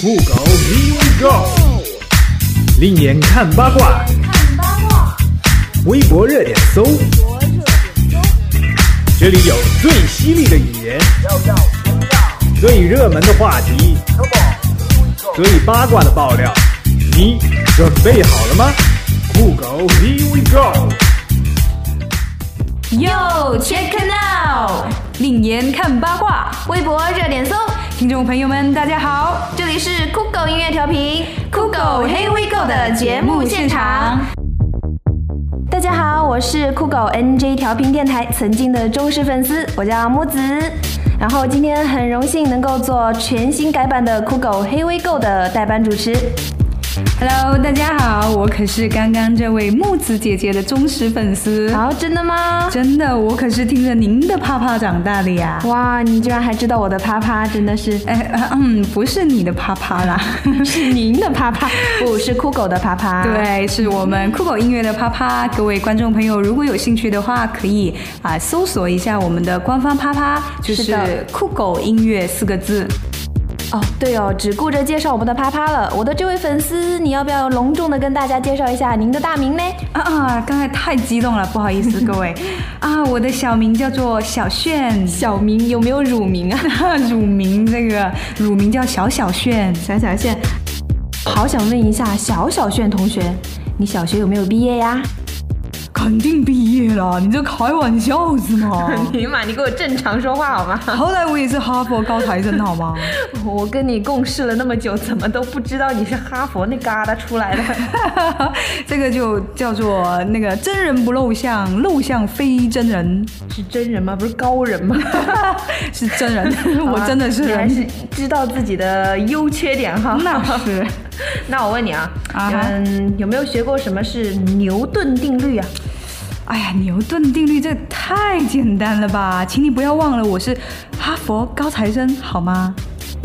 酷狗，Here we go！另眼看八卦，看八卦，微博热点搜，博热点搜，这里有最犀利的语言，最热门的话题，最八卦的爆料，你准备好了吗？酷狗，Here we go！Yo check it out，另眼看八卦，微博热点搜，听众朋友们大家好，这里是酷狗音乐调频，酷狗 Here We Go 的节目现场。大家好，我是酷狗 NJ 调频电台曾经的忠实粉丝，我叫木子。然后今天很荣幸能够做全新改版的酷狗 Here We Go 的代班主持。Hello，大家好，我可是刚刚这位木子姐姐的忠实粉丝。好，真的吗？真的，我可是听着您的啪啪长大的呀。哇，你居然还知道我的啪啪，真的是，哎，呃嗯，不是你的啪啪啦，是您的啪啪，不 是酷狗的啪啪。。对，是我们酷狗音乐的啪啪。各位观众朋友，如果有兴趣的话，可以啊、搜索一下我们的官方啪啪，就是酷狗音乐四个字。哦，对哦，只顾着介绍我们的啪啪了。我的这位粉丝，你要不要隆重的跟大家介绍一下您的大名呢？啊啊！刚才太激动了，不好意思各位 啊，我的小名叫做小炫，小名有没有乳名啊？乳名这个乳名叫小小炫。小小炫，好想问一下小小炫同学，你小学有没有毕业呀？肯定毕业了，你这开玩笑是吗？尼玛，你给我正常说话好吗？好歹我也是哈佛高材生好吗？我跟你共事了那么久，怎么都不知道你是哈佛那旮瘩出来的？这个就叫做那个真人不露相，露相非真人，是真人吗？不是高人吗？是真人，我真的是还是知道自己的优缺点哈。那是。那我问你啊，啊哈嗯，有没有学过什么是牛顿定律啊？哎呀，牛顿定律这太简单了吧？请你不要忘了，我是哈佛高材生，好吗？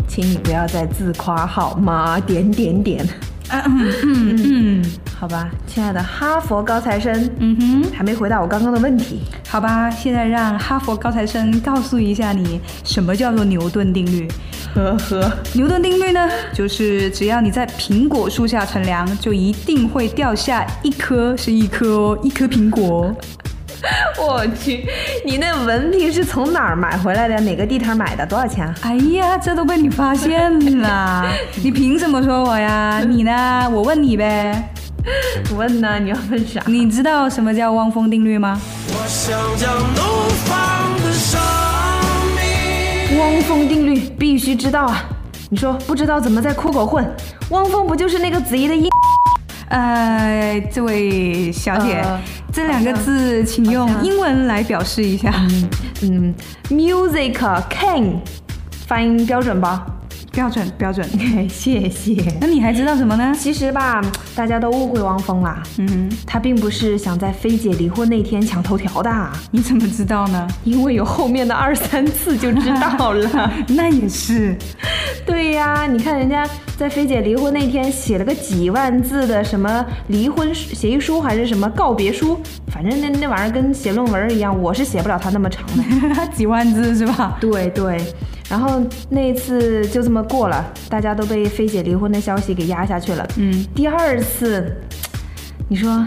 请你不要再自夸好吗？点点点。啊嗯嗯嗯好吧，亲爱的哈佛高材生，嗯哼，还没回答我刚刚的问题。好吧，现在让哈佛高材生告诉一下你，什么叫做牛顿定律？呵呵，牛顿定律呢，就是只要你在苹果树下乘凉，就一定会掉下一颗，是一颗哦，一颗苹果。我去，你那文凭是从哪儿买回来的？哪个地摊买的？多少钱啊？哎呀，这都被你发现了，你凭什么说我呀？你呢？我问你呗，问呢？你要问啥？你知道什么叫汪峰定律吗？我想将怒放的生命。汪峰定律必须知道啊！你说不知道怎么在酷狗混？汪峰不就是那个子怡的音？呃，这位小姐，呃这两个字请用英文来表示一下。嗯，music king，发音标准吧？标准标准。谢谢。那你还知道什么呢？其实吧，大家都误会汪峰啦。嗯哼，他并不是想在菲姐离婚那天抢头条的啊，你怎么知道呢？因为有后面的二三次就知道了。那也是。对呀，你看人家在菲姐离婚那天写了个几万字的什么离婚协议书，还是什么告别书，反正那那玩意儿跟写论文一样，我是写不了他那么长的。几万字是吧？对对，然后那一次就这么过了，大家都被菲姐离婚的消息给压下去了。嗯，第二次，你说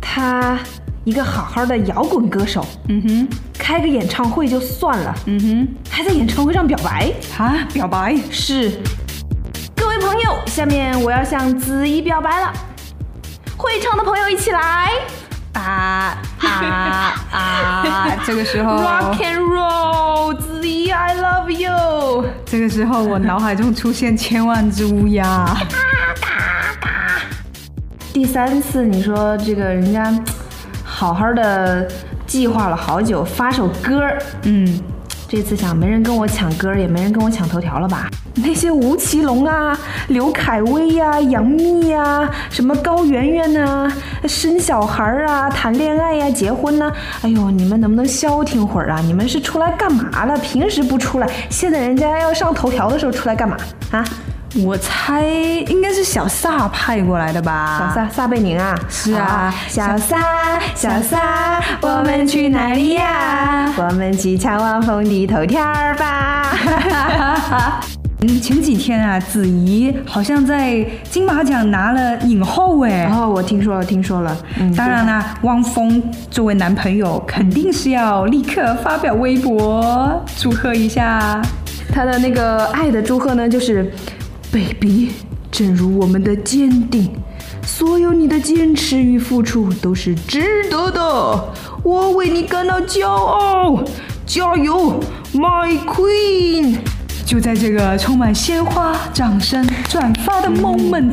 他一个好好的摇滚歌手，嗯哼，开个演唱会就算了，嗯哼，还在演唱会上表白。啊，表白。是，各位朋友，下面我要向子怡表白了，会唱的朋友一起来啊啊啊！这个时候，，Rock and Roll，，I love you。这个时候我脑海中出现千万只乌鸦。第三次，你说这个人家好好的计划了好久，发首歌，嗯，这次想没人跟我抢歌，也没人跟我抢头条了吧？那些吴奇隆啊、刘恺威呀、杨幂呀、什么高圆圆呐、生小孩儿啊、谈恋爱呀、结婚呐、哎呦，你们能不能消停会儿啊？你们是出来干嘛了？平时不出来，现在人家要上头条的时候出来干嘛啊？我猜应该是小撒派过来的吧。小撒撒贝宁啊，是啊小撒小撒，我们去哪里呀？我们去抢汪峰的头条儿吧。嗯，前几天啊，子怡好像在金马奖拿了影后哎。哦，我听说了，听说了。嗯，当然啦，汪峰作为男朋友，肯定是要立刻发表微博祝贺一下。他的那个爱的祝贺呢，就是，baby，正如我们的坚定，所有你的坚持与付出都是值得的，我为你感到骄傲，加油，my queen。就在这个充满鲜花、掌声、转发的 moment，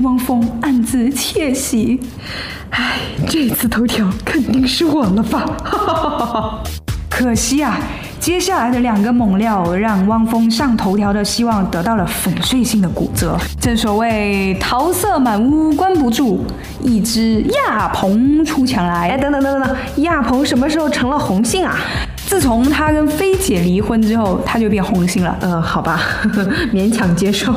汪峰暗自窃喜。唉，这次头条肯定是我了吧？哈哈哈哈可惜啊，接下来的两个猛料让汪峰上头条的希望得到了粉碎性的骨折。正所谓桃色满屋关不住，一只亚鹏出墙来。哎，等等等等等，亚鹏什么时候成了红杏啊？自从他跟菲姐离婚之后，他就变红心了。呃，好吧，勉强接受。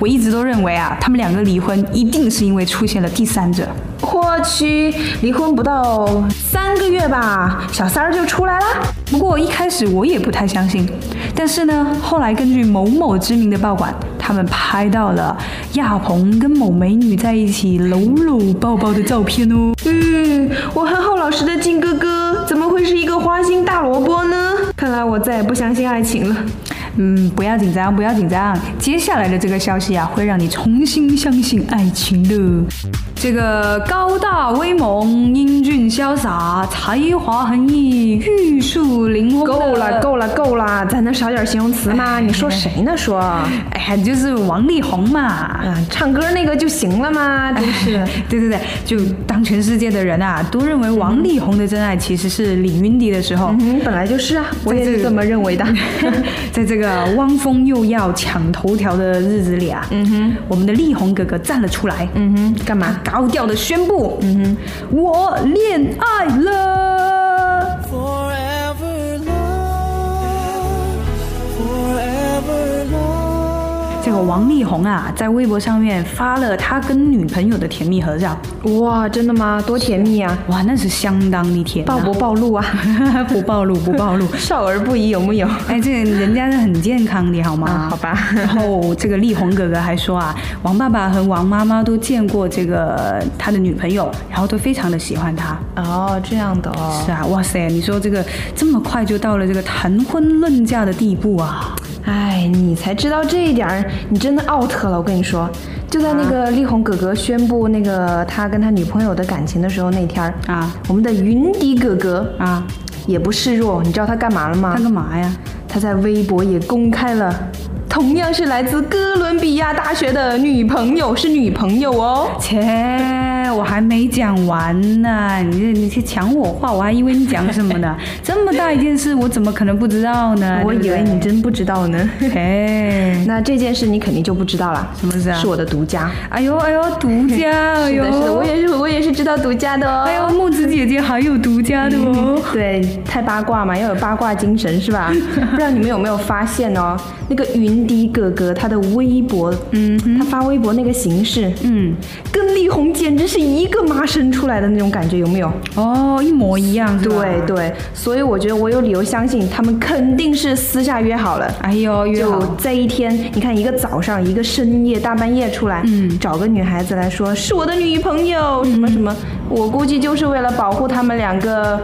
我一直都认为啊，他们两个离婚一定是因为出现了第三者。我去，离婚不到三个月吧，小三儿就出来了。不过一开始我也不太相信，但是呢，后来根据某某知名的报馆，他们拍到了亚鹏跟某美女在一起搂搂抱抱的照片哦。嗯，我很好老实的靖哥哥，怎么会是一个花心大萝卜呢？看来我再也不相信爱情了。嗯，不要紧张，不要紧张，接下来的这个消息啊，会让你重新相信爱情的。这个高大威猛、英俊潇洒、才华横溢、玉树临风的，够了，够了，够了，咱能少点形容词吗？你说谁呢？说，哎呀，就是王力宏嘛，啊，唱歌那个就行了吗？真是，对对对，就当全世界的人啊都认为王力宏的真爱其实是李云迪的时候，嗯，本来就是啊，我也是这么认为的。在这个汪峰又要抢头条的日子里啊，嗯哼，我们的力宏哥哥站了出来，嗯哼，干嘛？高调的宣布，嗯哼，我恋爱了。这个王力宏啊，在微博上面发了他跟女朋友的甜蜜合照，哇，真的吗？多甜蜜啊！哇，那是相当的甜、暴不暴露啊？不暴露，不暴露。少儿不宜有木有？哎，这个人家是很健康的好吗？啊好吧 然后这个力宏哥哥还说啊，王爸爸和王妈妈都见过这个他的女朋友，然后都非常的喜欢他。哦，这样的哦。是啊，哇塞，你说这个这么快就到了这个谈婚论嫁的地步啊？哎，你才知道这一点儿，你真的 out 了。我跟你说，就在那个力宏哥哥宣布那个他跟他女朋友的感情的时候那天儿啊，我们的云迪哥哥啊，也不示弱，你知道他干嘛了吗他？干嘛呀？他在微博也公开了，同样是来自哥伦比亚大学的女朋友，是女朋友哦。切，我还没讲完呢，你这你去抢我话，我还以为你讲什么呢？这么大一件事，我怎么可能不知道呢？我以为你真不知道呢。哎，那这件事你肯定就不知道了，什么事啊是我的独家。哎呦哎呦，独家，哎呦，是的，是的，我也是，我也是知道独家的哦。哎呦，木子姐姐还有独家的哦。对，太八卦嘛，要有八卦精神是吧？不知道你们有没有发现哦，那个云迪哥哥他的微博，嗯，他发微博那个形式，嗯，跟力宏简直是一个妈生出来的那种感觉，有没有？哦，一模一样，对，对，所以我觉得我有理由相信他们肯定是私下约好了。哎呦，约就好，在一天，你看一个早上，一个深夜，大半夜出来，嗯找个女孩子来说是我的女朋友，什么什么，我估计就是为了保护他们两个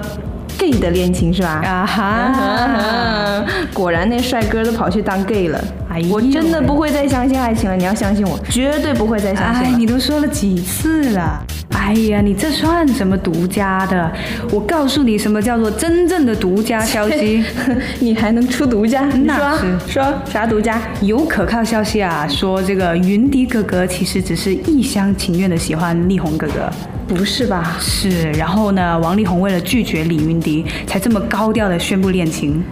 gay 的恋情是吧？啊哈，果然那帅哥都跑去当 gay 了。哎我真的不会再相信爱情了，你要相信我，绝对不会再相信哎，你都说了几次了？哎呀，你这算什么独家的？我告诉你，什么叫做真正的独家消息？你还能出独家？那说是说啥独家？有可靠消息啊，说这个云迪哥哥其实只是一厢情愿的喜欢力宏哥哥。不是吧？是，然后呢，王力宏为了拒绝李云迪，才这么高调的宣布恋情。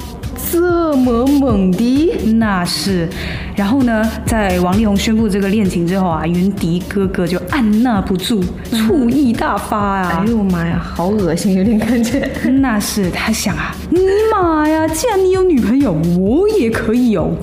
这么猛的？那是，然后呢，在王力宏宣布这个恋情之后啊，云迪哥哥就按捺不住，醋意大发啊哎！呦妈呀，好恶心，有点感觉。那是他想啊，尼玛呀，既然你有女朋友，我也可以有，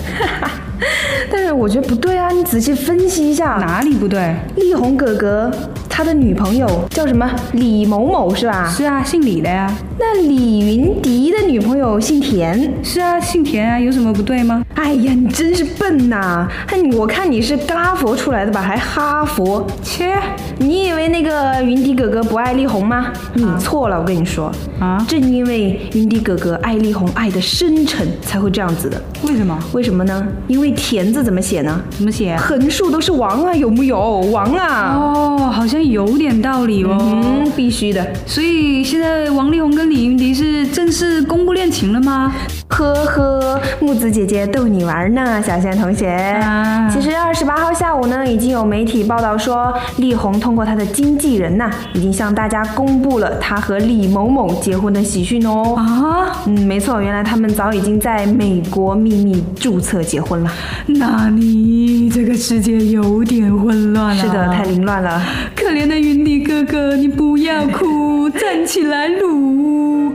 但是我觉得不对啊，你仔细分析一下，哪里不对？力宏哥哥他的女朋友叫什么李某某是吧？是啊，姓李的呀。那李云迪的女朋友姓田。是啊，姓田啊，有什么不对吗？哎呀，你真是笨呐！哼，我看你是嘎佛出来的吧，还哈佛？切，你以为那个云迪哥哥不爱丽红吗？你错了，我跟你说啊正因为云迪哥哥爱丽红爱的深沉，才会这样子的。为什么？为什么呢？因为田字怎么写呢？怎么写？横竖都是王啊，有木有？王啊！哦，好像有点道理哦。嗯，必须的。所以现在王力宏跟李云迪是正式公布恋情了吗？呵呵，木子姐姐逗你玩呢，小仙同学。啊其实二十八号下午呢，已经有媒体报道说，力宏通过他的经纪人呐、已经向大家公布了他和李某某结婚的喜讯哦。啊，嗯，没错，原来他们早已经在美国秘密注册结婚了。那你这个世界有点混乱了。是的，太凌乱了。可怜的云迪哥哥，你不要哭，站起来撸。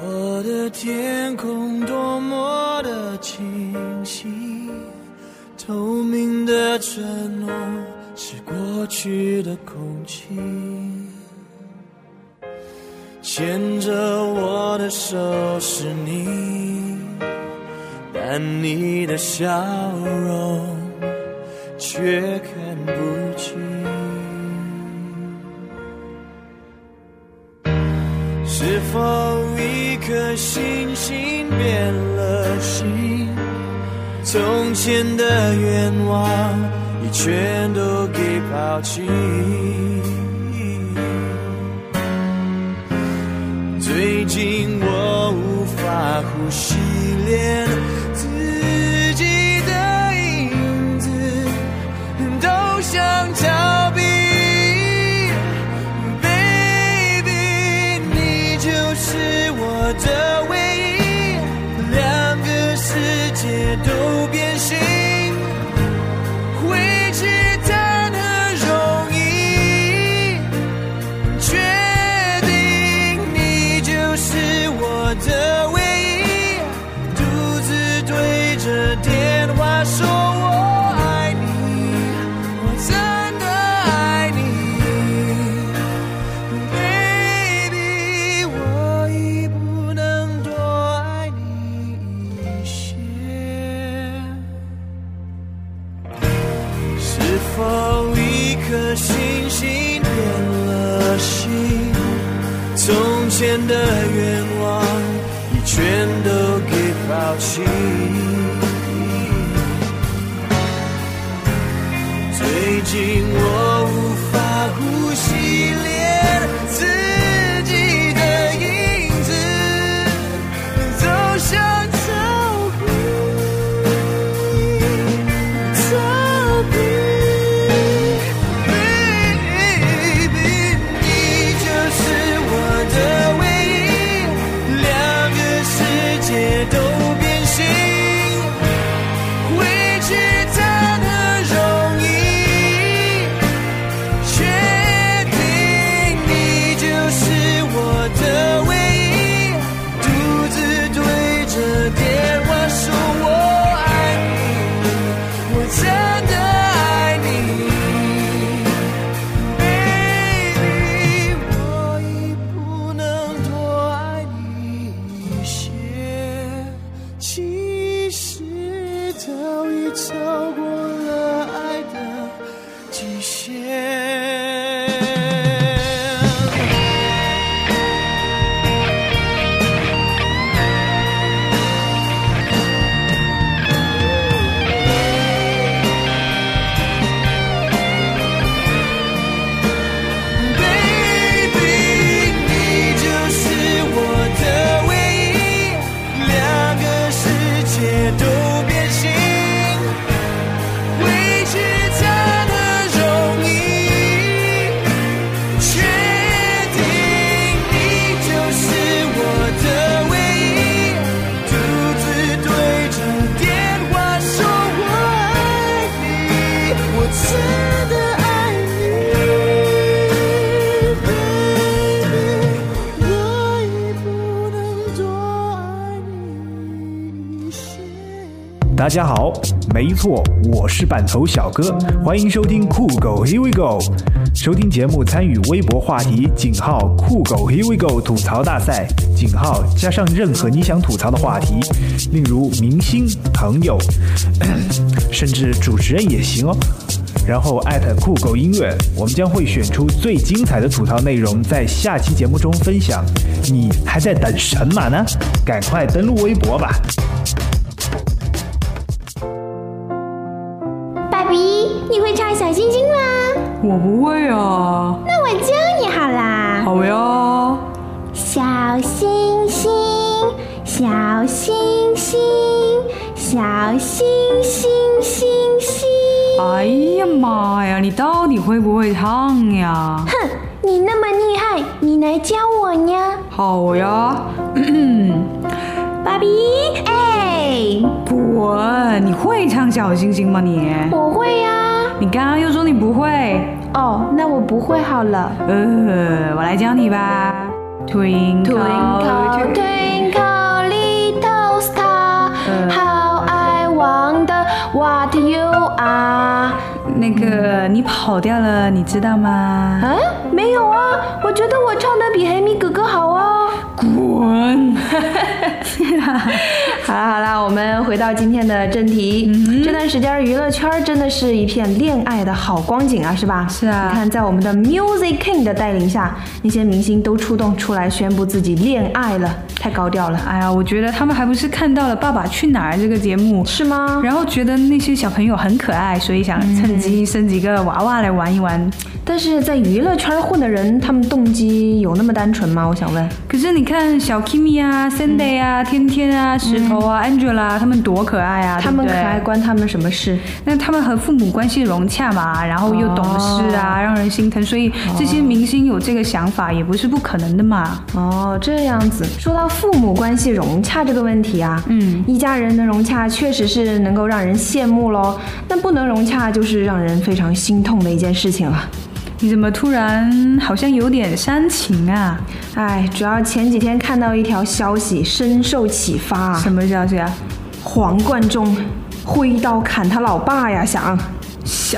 我的天空多么的清晰，透明的承诺是过去的空气。牵着我的手是你。但你的笑容却看不清。是否一颗星星变了心？从前的愿望你全都给抛弃。最近我无法呼吸，连自己的影子都想逃避。Baby，你就是我的唯一，两个世界都变大家好，没错，我是板头小哥，欢迎收听酷狗 Here We Go。收听节目参与微博话题井号酷狗 Here We Go 吐槽大赛井号加上任何你想吐槽的话题，例如明星、朋友，甚至主持人也行哦。然后艾特酷狗音乐，我们将会选出最精彩的吐槽内容，在下期节目中分享。你还在等什么呢？赶快登录微博吧！小星星吗？我不会啊。那我教你好啦。好呀。小星星，小星星，小星星星星。哎呀妈呀，你到底会不会唱呀？哼，你那么厉害，你来教我呀。好呀。爸比，哎，滚！你会唱小星星吗你？我会呀。你刚刚又说你不会。哦，那我不会好了。呃，我来教你吧。Twinkle twinkle twinkle little star, how I wonder what you are。那个你跑掉了，你知道吗？啊，没有啊，我觉得我唱的比黑米哥哥好啊。滚！好啦好啦，我们回到今天的正题。嗯这段时间娱乐圈真的是一片恋爱的好光景啊，是吧？是啊你看，在我们的 Music King 的带领下，那些明星都出动出来宣布自己恋爱了，太高调了，哎呀，我觉得他们还不是看到了《爸爸去哪儿》这个节目，是吗？然后觉得那些小朋友很可爱，所以想趁机生几个娃娃来玩一玩。但是在娱乐圈混的人，他们动机有那么单纯吗？我想问。可是你看小 Kimi 啊、Cindy 啊、天天啊、石头啊、Angela，他们多可爱啊！他们可爱关他们什么事？那他们和父母关系融洽嘛，然后又懂事啊，让人心疼，所以这些明星有这个想法也不是不可能的嘛。哦，这样子。说到父母关系融洽这个问题啊，嗯一家人能融洽，确实是能够让人羡慕喽。那不能融洽，就是让人非常心痛的一件事情了。你怎么突然好像有点煽情啊？哎，主要前几天看到一条消息，深受启发啊。什么消息啊？黄贯中挥刀砍他老爸呀，想。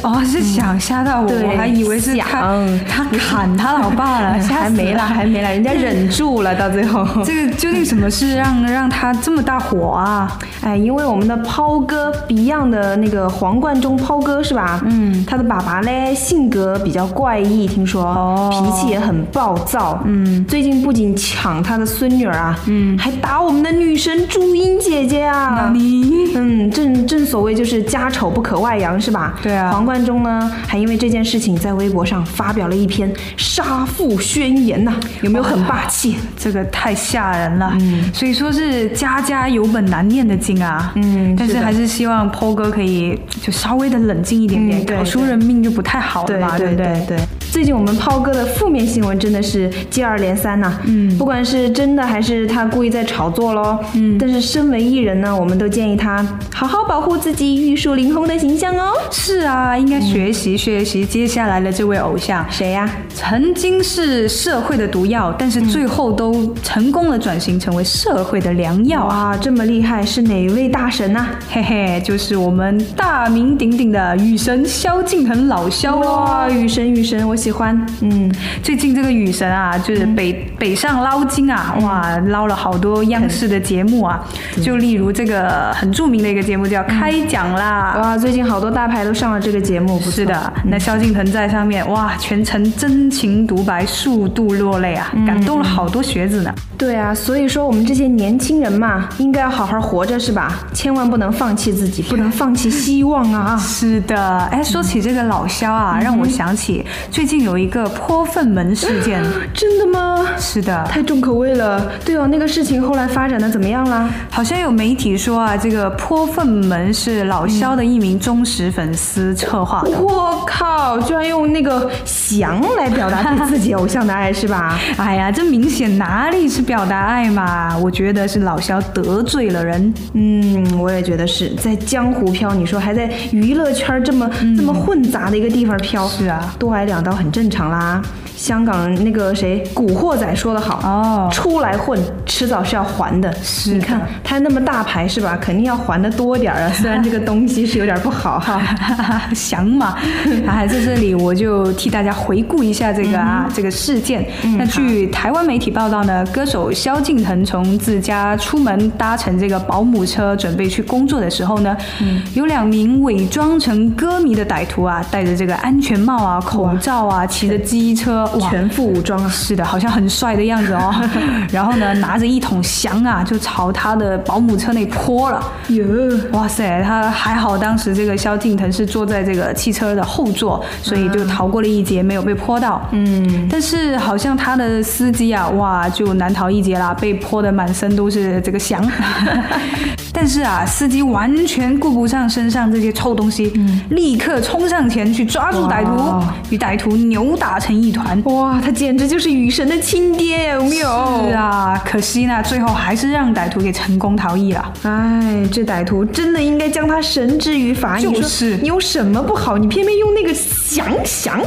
哦，是想吓到我，对我还以为是他想他砍他老爸了，还没来，还没来，人家忍住了，到最后。这个究竟什么事让让他这么大火啊？哎，因为我们的抛哥 Beyond 的那个黄贯中抛哥是吧？嗯他的爸爸嘞性格比较怪异，听说、哦脾气也很暴躁。嗯最近不仅抢他的孙女儿啊，嗯还打我们的女神朱茵姐姐啊。你嗯，正正所谓就是家丑不可外扬，是吧？对啊黄贯中呢，还因为这件事情在微博上发表了一篇杀父宣言呐、有没有很霸气？这个太吓人了，嗯所以说是家家有本难念的经啊，嗯但是还是希望 PO 哥可以就稍微的冷静一点点，搞出人命就不太好了对嘛，对不对？对。最近我们抛哥的负面新闻真的是接二连三呐、嗯不管是真的还是他故意在炒作喽。嗯但是身为艺人呢，我们都建议他好好保护自己玉树临风的形象哦。是啊，应该学习学习接下来的这位偶像，谁呀、曾经是社会的毒药，但是最后都成功的转型成为社会的良药啊！哇，这么厉害，是哪位大神呐、嘿嘿，就是我们大名鼎鼎的雨神萧敬腾老萧雨神雨神，我喜欢。嗯，最近这个雨神啊，就是北、北上捞金啊，哇，捞了好多央视的节目啊，就例如这个很著名的一个节目叫《开讲啦》。哇，最近好多大牌都上了这个节目，不是的，那萧敬腾在上面哇，全程真情独白，数度落泪啊，感动了好多学子呢。对啊，所以说我们这些年轻人嘛，应该要好好活着，是吧？千万不能放弃自己，不能放弃希望啊！是的，哎，说起这个老萧啊，让我想起最近有一个泼粪门事件。真的吗？是的，太重口味了。对哦，那个事情后来发展的怎么样了？好像有媒体说啊，这个泼粪门是老肖的一名忠实粉丝策划的。我靠，居然用那个翔来表达对自己偶像的爱是吧？哎呀，这明显哪里是表达爱嘛？我觉得是老肖得罪了人。嗯，我也觉得是在江湖飘，你说还在娱乐圈这么、这么混杂的一个地方飘，是啊多挨两刀很正常啦。香港那个谁，古惑仔说的好，哦出来混，迟早是要还的。是的你看他那么大牌是吧？肯定要还的多点儿啊。虽然这个东西是有点不好哈。想嘛，啊，在这里我就替大家回顾一下这个啊、这个事件。那据台湾媒体报道呢，歌手萧敬腾从自家出门搭乘这个保姆车准备去工作的时候呢，有两名伪装成歌迷的歹徒啊，戴着这个安全帽啊、口罩啊，骑着机车，哇，全副武装啊！是的，好像很帅的样子哦。然后呢，拿着一桶翔啊，就朝他的保姆车内泼了。哟，哇塞，他还好，当时这个萧敬腾是坐在这个汽车的后座，所以就逃过了一劫，没有被泼到。嗯，但是好像他的司机啊，哇，就难逃一劫啦，被泼的满身都是这个翔。但是啊，司机完全顾不上身上这些臭东西，立刻冲上前去抓住歹徒，与歹徒扭打成一团。哇，他简直就是雨神的亲爹呀，有没有？是啊，可惜呢，最后还是让歹徒给成功逃逸了。哎，这歹徒真的应该将他绳之于法。就是你有什么不好？你偏偏用那个想想。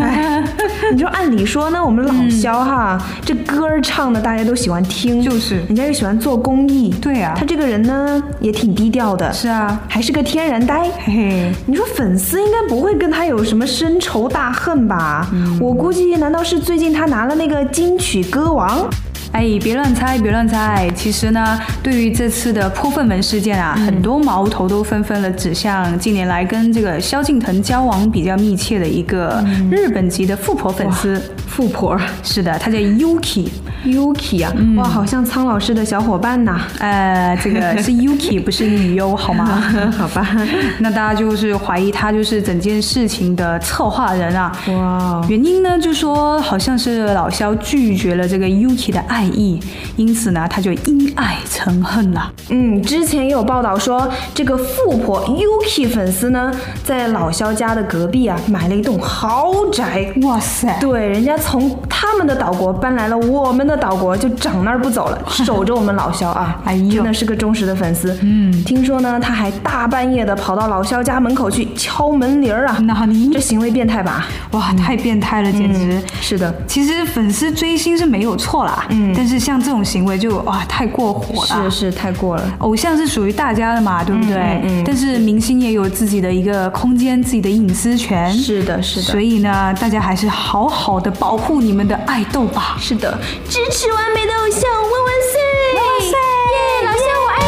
哎，你说按理说呢，我们老肖哈、这歌儿唱的大家都喜欢听，就是人家又喜欢做公益。对啊他这个人呢也挺低调的，是啊，还是个天然呆。嘿嘿。你说粉丝应该不会跟他有什么深仇大恨吧？我估计，难道是最近他拿了那个金曲歌王？哎，别乱猜，别乱猜。其实呢，对于这次的泼粪门事件啊，很多矛头都纷纷的指向近年来跟这个萧敬腾交往比较密切的一个日本籍的富婆粉丝。富婆是的，她叫 Yuki。Yuki 啊，哇，好像苍老师的小伙伴呐。呃，这个是 Yuki，不是女优，好吗？好吧，那大家就是怀疑他就是整件事情的策划人啊。哇，原因呢，就说好像是老萧拒绝了这个 Yuki 的爱意，因此呢，他就因爱成恨了。嗯，之前也有报道说，这个富婆 Yuki 粉丝呢，在老肖家的隔壁啊，买了一栋豪宅。哇塞！对，人家从他们的岛国搬来了我们的岛国，就长那儿不走了，守着我们老肖啊！哎呦真的是个忠实的粉丝。嗯听说呢，他还大半夜的跑到老肖家门口去敲门铃儿啊！那你这行为变态吧？哇，太变态了，简直。是的，其实粉丝追星是没有错啦，嗯但是像这种行为就哇太过火了。是是太过了。偶像是属于大家的嘛，对不对？嗯嗯但是明星也有自己的一个空间，自己的隐私权。是的，是的，所以呢，大家还是好好的保护你们的爱豆吧。是的，支持完美的偶像，万万岁！万岁！耶，老乡，我爱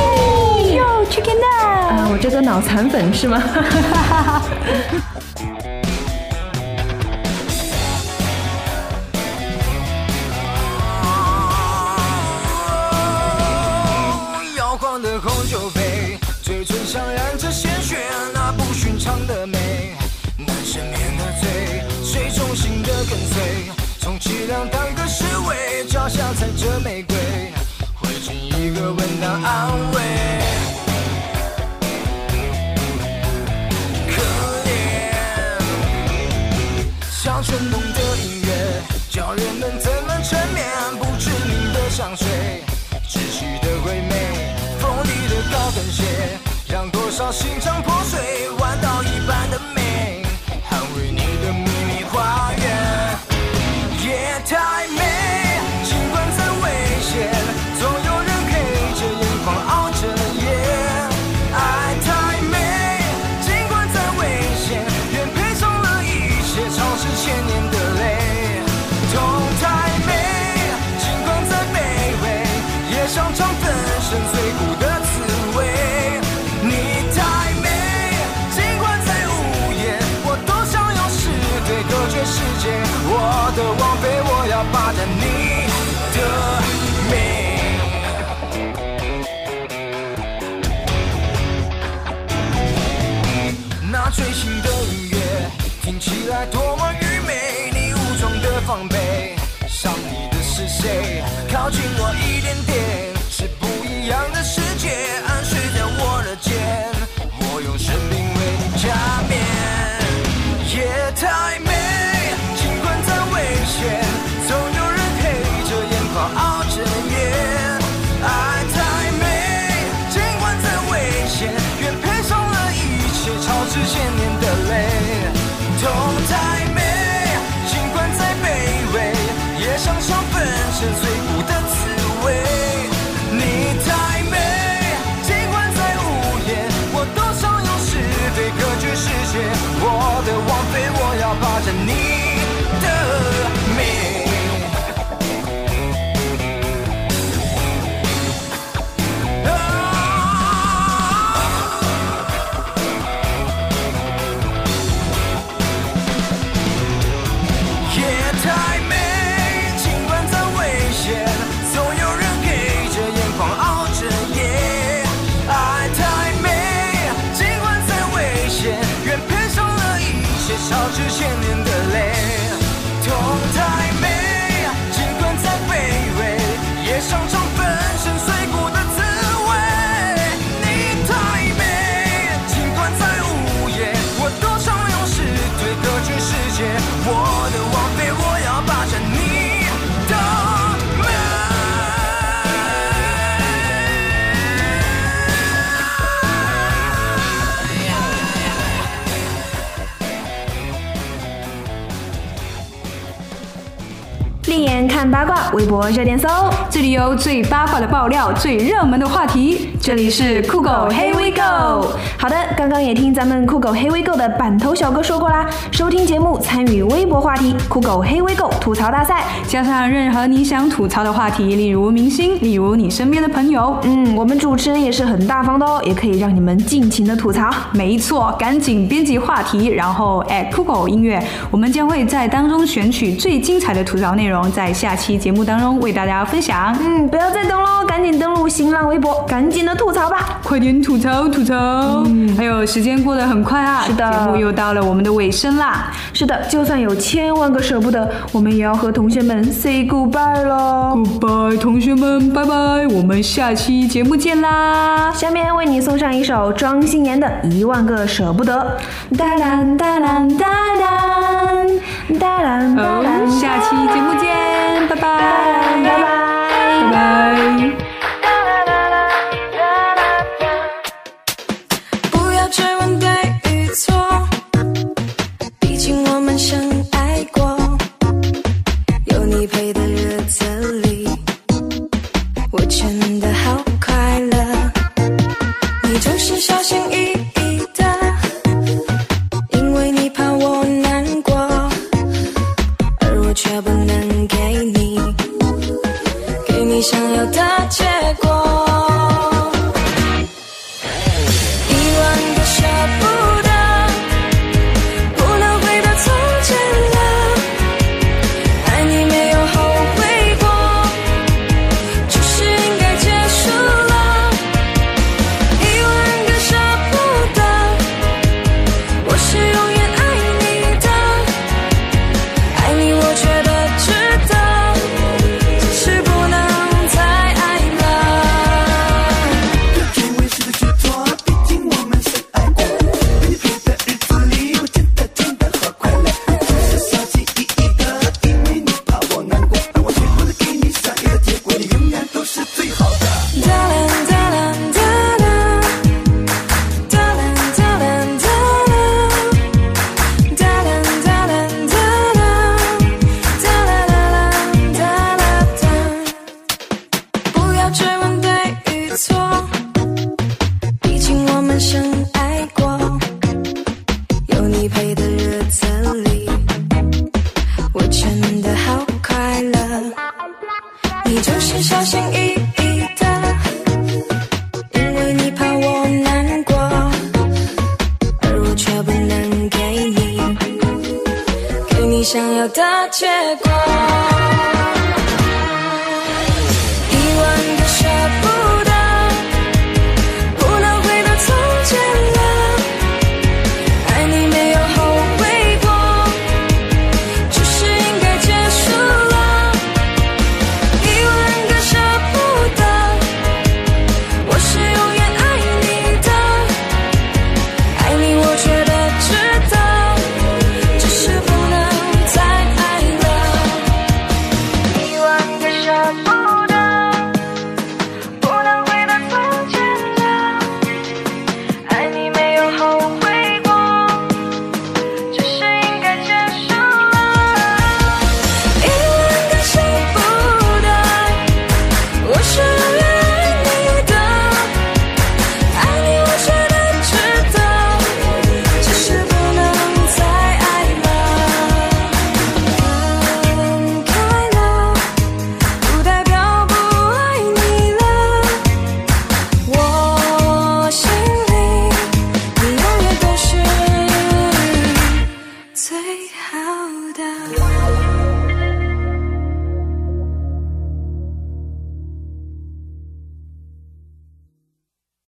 你！哟，Chicken 啊，我这个脑残粉是吗？从凄凉当个侍卫，脚下踩着玫瑰，回敬一个吻当安慰。多么愚昧，你武装的防备，伤你的是谁？靠近我一点点，是不一样的世界，安睡在我的肩，我用生命为你加冕。夜太美，尽管再危险，总有人黑着眼眶熬着夜。爱太美，尽管再危险，愿赔上了一切，超之千微博热点搜，这里有最八卦的爆料，最热门的话题。这里是酷狗 Here We Go。好的，刚刚也听咱们酷狗 Here We Go 的板头小哥说过啦，收听节目参与微博话题酷狗 Here We Go 吐槽大赛。加上任何你想吐槽的话题，例如明星，例如你身边的朋友。嗯，我们主持人也是很大方的哦，也可以让你们尽情的吐槽。没错，赶紧编辑话题，然后 at 酷狗音乐，我们将会在当中选取最精彩的吐槽内容，在下期节目当中为大家分享。嗯，不要再等喽，赶紧登录新浪微博，赶紧的吐槽吧。快点吐槽吐槽！还有时间过得很快啊，是的节目又到了我们的尾声啦。是的，就算有千万个舍不得，我们也要和同学们 say goodbye 喽。Goodbye，同学们，拜拜，我们下期节目见啦！下面为你送上一首庄心妍的《一万个舍不得》。哒啦哒啦哒啦哒啦哒啦哦，下期节目见，拜拜，拜拜拜拜。想要的结果。